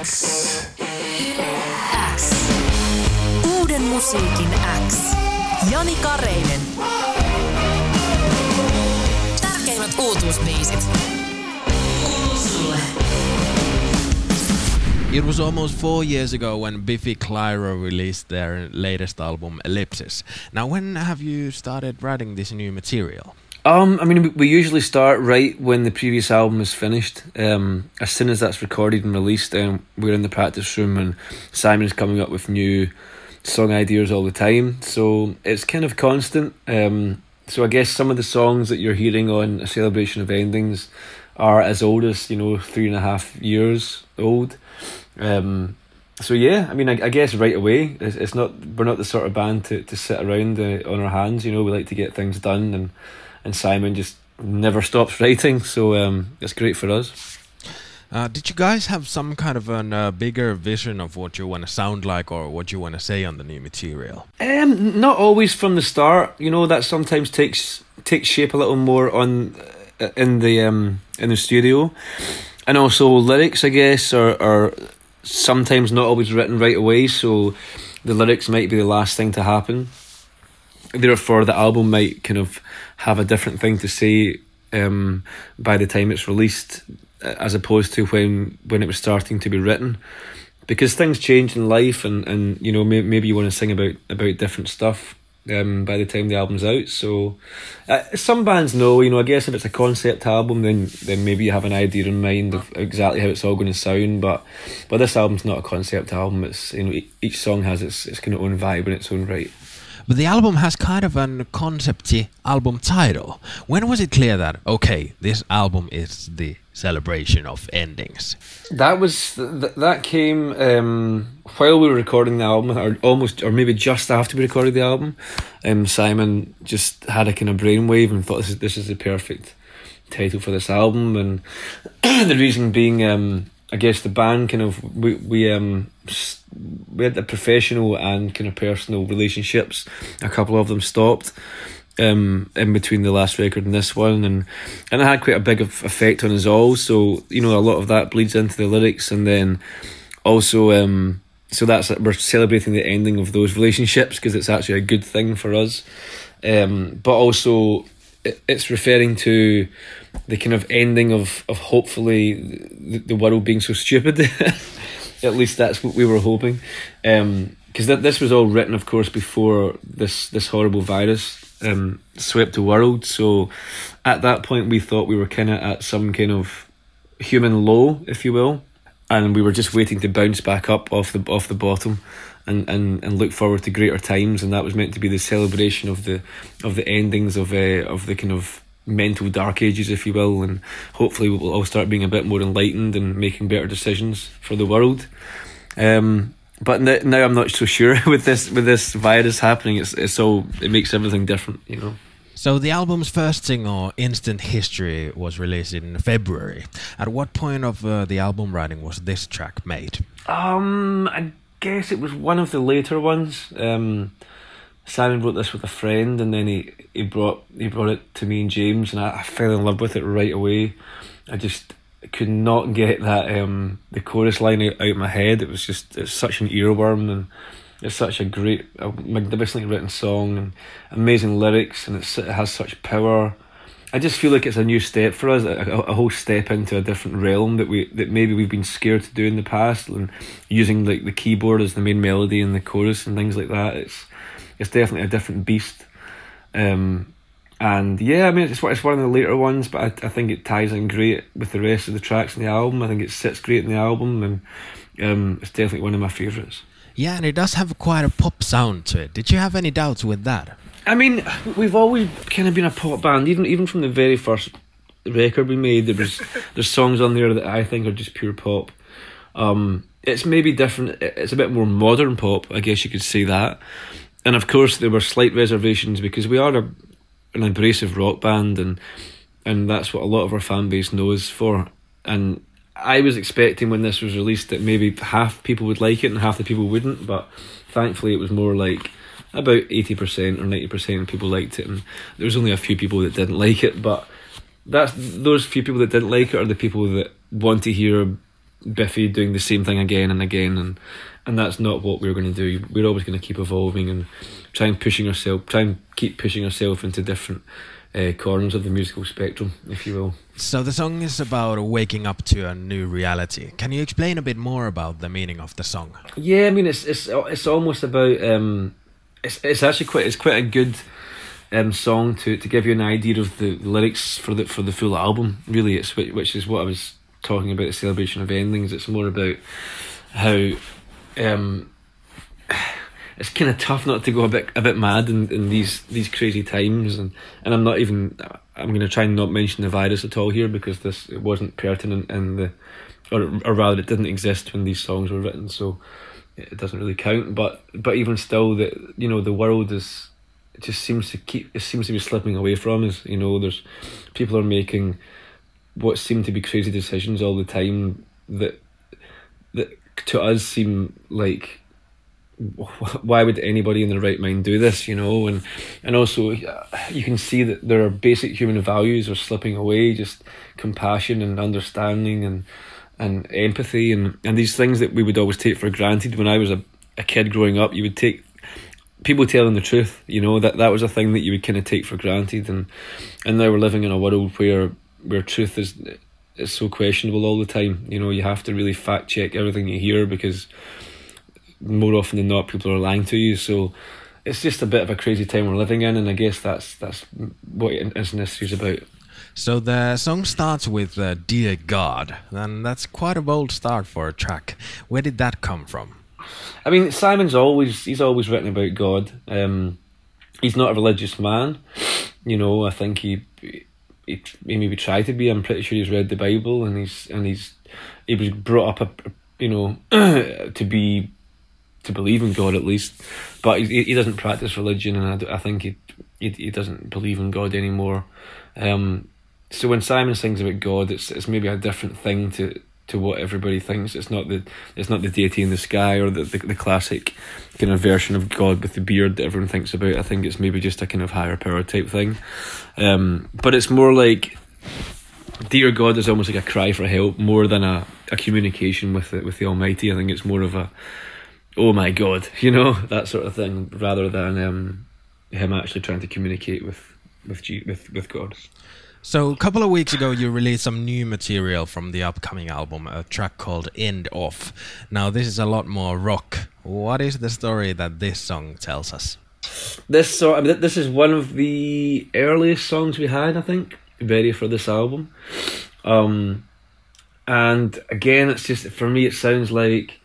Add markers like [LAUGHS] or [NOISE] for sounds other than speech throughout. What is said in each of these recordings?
X. X. Uuden musiikin X. Jani Kareinen. Tärkeimmät uutuusbiisit. It was almost four years ago when Biffy Clyro released their latest album, Ellipsis. Now, when have you started writing this new material? Um, I mean, we- usually start right when the previous album is finished. Um, as soon as that's recorded and released, then we're in the practice room, and Simon's coming up with new song ideas all the time. So it's kind of constant. Um, so I guess some of the songs that you're hearing on A Celebration of Endings are as old as you know three and a half years old. Um, so yeah, I mean, I, I guess right away, it's, it's not we're not the sort of band to, to sit around uh, on our hands. You know, we like to get things done, and and Simon just never stops writing. So um, it's great for us. Uh, did you guys have some kind of a uh, bigger vision of what you want to sound like or what you want to say on the new material? Um, not always from the start. You know that sometimes takes takes shape a little more on uh, in the um in the studio, and also lyrics. I guess are are sometimes not always written right away. So the lyrics might be the last thing to happen. Therefore, the album might kind of have a different thing to say um, by the time it's released, as opposed to when when it was starting to be written. Because things change in life and, and you know may, maybe you want to sing about about different stuff um, by the time the album's out. So uh, some bands know you know I guess if it's a concept album then then maybe you have an idea in mind of exactly how it's all going to sound but but this album's not a concept album. It's you know each song has its its kind of own vibe in its own right But the album has kind of an concepty album title. When was it clear that, okay, this album is the celebration of endings? That was th- that came um, while we were recording the album, or almost, or maybe just after we recorded the album. Um, Simon just had a kind of brainwave and thought this is this is the perfect title for this album, and [CLEARS THROAT] the reason being, um, I guess the band kind of we we um we had the professional and kind of personal relationships. A couple of them stopped um, in between the last record and this one, and and it had quite a big effect on us all. So you know, a lot of that bleeds into the lyrics, and then also, um, so that's we're celebrating the ending of those relationships because it's actually a good thing for us. Um, but also, it, it's referring to the kind of ending of of hopefully the, the world being so stupid. [LAUGHS] At least that's what we were hoping. Because th- this was all written, of course, before this this horrible virus um, swept the world. So at that point, we thought we were kind of at some kind of human low, if you will, and we were just waiting to bounce back up off the off the bottom. And, and, and look forward to greater times, and that was meant to be the celebration of the of the endings of uh, of the kind of mental dark ages, if you will, and hopefully we'll all start being a bit more enlightened and making better decisions for the world. Um, but n- now I'm not so sure [LAUGHS] with this with this virus happening. It's it's all it makes everything different, you know. So the album's first single, Instant History, was released in February. At what point of uh, the album writing was this track made? Um, I guess it was one of the later ones. Um, Simon wrote this with a friend, and then he, he brought he brought it to me and James, and I, I fell in love with it right away. I just could not get that um the chorus line out, out of my head. It was just it's such an earworm, and it's such a great, a magnificently written song, and amazing lyrics, and it's, it has such power. I just feel like it's a new step for us, a, a, a whole step into a different realm that we that maybe we've been scared to do in the past, and using like the keyboard as the main melody and the chorus and things like that. It's it's definitely a different beast. Um, and yeah, I mean it's one- it's one of the later ones, but I, I think it ties in great with the rest of the tracks in the album. I think it sits great in the album, and um, it's definitely one of my favourites. Yeah, and it does have quite a pop sound to it. Did you have any doubts with that? I mean, we've always kind of been a pop band, even even from the very first record we made. There was [LAUGHS] there's songs on there that I think are just pure pop. Um, it's maybe different. It's a bit more modern pop, I guess you could say that. And of course, there were slight reservations because we are a, an abrasive rock band, and and that's what a lot of our fan base knows for. And I was expecting when this was released that maybe half people would like it and half the people wouldn't, but thankfully it was more like about eighty percent or ninety percent of people liked it, and there was only a few people that didn't like it. But that's those few people that didn't like it are the people that want to hear Biffy doing the same thing again and again, and and that's not what we're going to do. We're always going to keep evolving and try and pushing ourselves, try and keep pushing ourselves into different uh, corners of the musical spectrum, if you will. So the song is about waking up to a new reality. Can you explain a bit more about the meaning of the song? Yeah, I mean it's it's it's almost about um, it's it's actually quite it's quite a good um song to to give you an idea of the lyrics for the for the full album. Really, it's which, which is what I was talking about the celebration of endings. It's more about how um [SIGHS] it's kind of tough not to go a bit a bit mad in, in these these crazy times and and I'm not even I'm going to try and not mention the virus at all here because this it wasn't pertinent in the or or rather it didn't exist when these songs were written so it doesn't really count. But but even still that you know the world is it just seems to keep it seems to be slipping away from us you know. There's people are making what seem to be crazy decisions all the time that that to us seem like why would anybody in their right mind do this you know? And and also uh, you can see that there are basic human values are slipping away just compassion and understanding and and empathy and and these things that we would always take for granted. When I was a, a kid growing up you would take people telling the truth you know? That that was a thing that you would kind of take for granted. And and now we're living in a world where where truth is is so questionable all the time you know you have to really fact check everything you hear because more often than not, people are lying to you. So it's just a bit of a crazy time we're living in, and I guess that's that's what Instant is about. So the song starts with uh, "Dear God," and that's quite a bold start for a track. Where did that come from? I mean, Simon's always he's always written about God. Um, he's not a religious man, you know. I think he, he maybe tried to be. I'm pretty sure he's read the Bible and he's and he's he was brought up a you know [CLEARS THROAT] to be to believe in God at least, but he, he doesn't practice religion, and I, I think he, he, he doesn't believe in God anymore. Um, so when Simon sings about God, it's it's maybe a different thing to to what everybody thinks. It's not the it's not the deity in the sky or the, the, the classic kind of version of God with the beard that everyone thinks about. I think it's maybe just a kind of higher power type thing. Um, but it's more like dear God is almost like a cry for help more than a, a communication with the, with the Almighty. I think it's more of a oh my god, [LAUGHS] you know that sort of thing, rather than um, him actually trying to communicate with with G- with with God. So a couple of weeks ago, you released some new material from the upcoming album, a track called "End Of." Now this is a lot more rock. What is the story that this song tells us? This song, I mean, this is one of the earliest songs we had, I think, ready for this album. Um, and again, it's just for me, it sounds like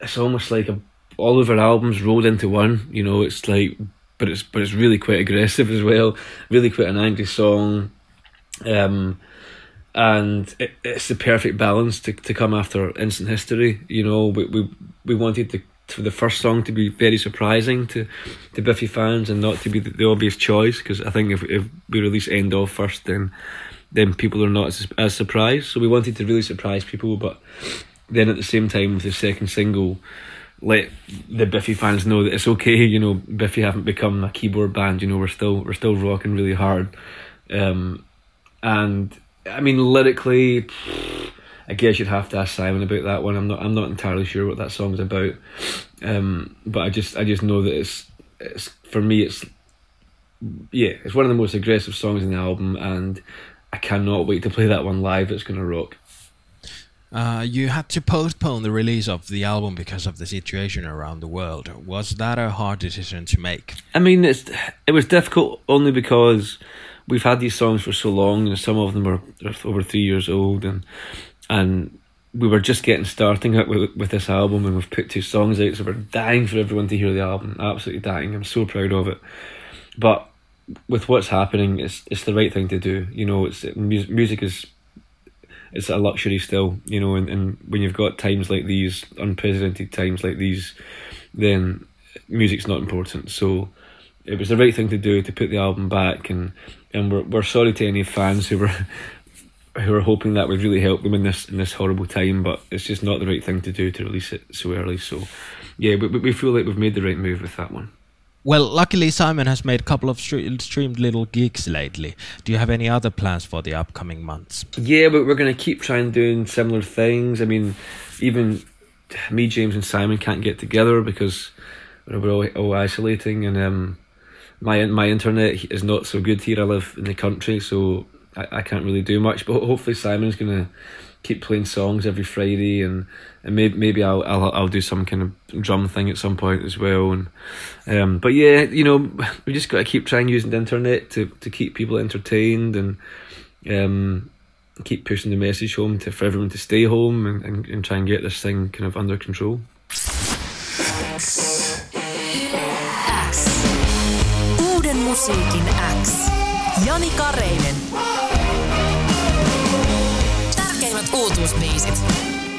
it's almost like a, all of our albums rolled into one. You know, it's like, but it's but it's really quite aggressive as well. Really quite an angry song, um, and it, it's the perfect balance to to come after Instant History. You know, we we we wanted to for the first song to be very surprising to to Biffy fans and not to be the, the obvious choice because I think if if we release End Of first then then people are not as, as surprised so we wanted to really surprise people but then at the same time with the second single let the Biffy fans know that it's okay. You know, Biffy haven't become a keyboard band. You know, we're still we're still rocking really hard. Um, and I mean, lyrically, I guess you'd have to ask Simon about that one. I'm not I'm not entirely sure what that song's about. Um, but I just I just know that it's it's for me it's yeah it's one of the most aggressive songs in the album, and I cannot wait to play that one live. It's gonna rock. Uh, you had to postpone the release of the album because of the situation around the world. Was that a hard decision to make? I mean, it's it was difficult only because we've had these songs for so long, and some of them are, over three years old, and and we were just getting starting with, with this album, and we've put two songs out, so we're dying for everyone to hear the album. Absolutely dying. I'm so proud of it, but with what's happening, it's it's the right thing to do. You know, it's music is it's a luxury still, you know. And, and when you've got times like these, unprecedented times like these, then music's not important. So it was the right thing to do to put the album back, and and we're we're sorry to any fans who were [LAUGHS] who are hoping that would really help them in this in this horrible time, but it's just not the right thing to do to release it so early. So yeah, but we feel like we've made the right move with that one. Well, luckily Simon has made a couple of stre- streamed little gigs lately. Do you have any other plans for the upcoming months? Yeah, but we're going to keep trying doing similar things. I mean, even me, James, and Simon can't get together because we're all, all isolating, and um, my my internet is not so good here. I live in the country, so I, I can't really do much. But hopefully, Simon's to keep playing songs every Friday, and, and maybe maybe I'll, I'll I'll do some kind of drum thing at some point as well. And um, but yeah, you know, we just got to keep trying using the internet to to keep people entertained and um, keep pushing the message home to for everyone to stay home and, and, and try and get this thing kind of under control. X. Uuden musiikin X. Jani Kareinen. Tärkeimmät uutuusbiisit.